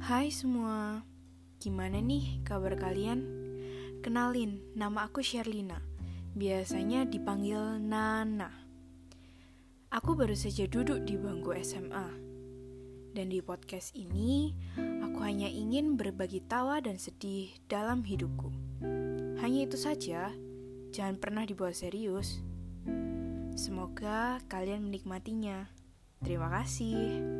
Hai semua, gimana nih kabar kalian? Kenalin, nama aku Sherlina, biasanya dipanggil Nana. Aku baru saja duduk di bangku SMA, dan di podcast ini aku hanya ingin berbagi tawa dan sedih dalam hidupku. Hanya itu saja, jangan pernah dibawa serius. Semoga kalian menikmatinya. Terima kasih.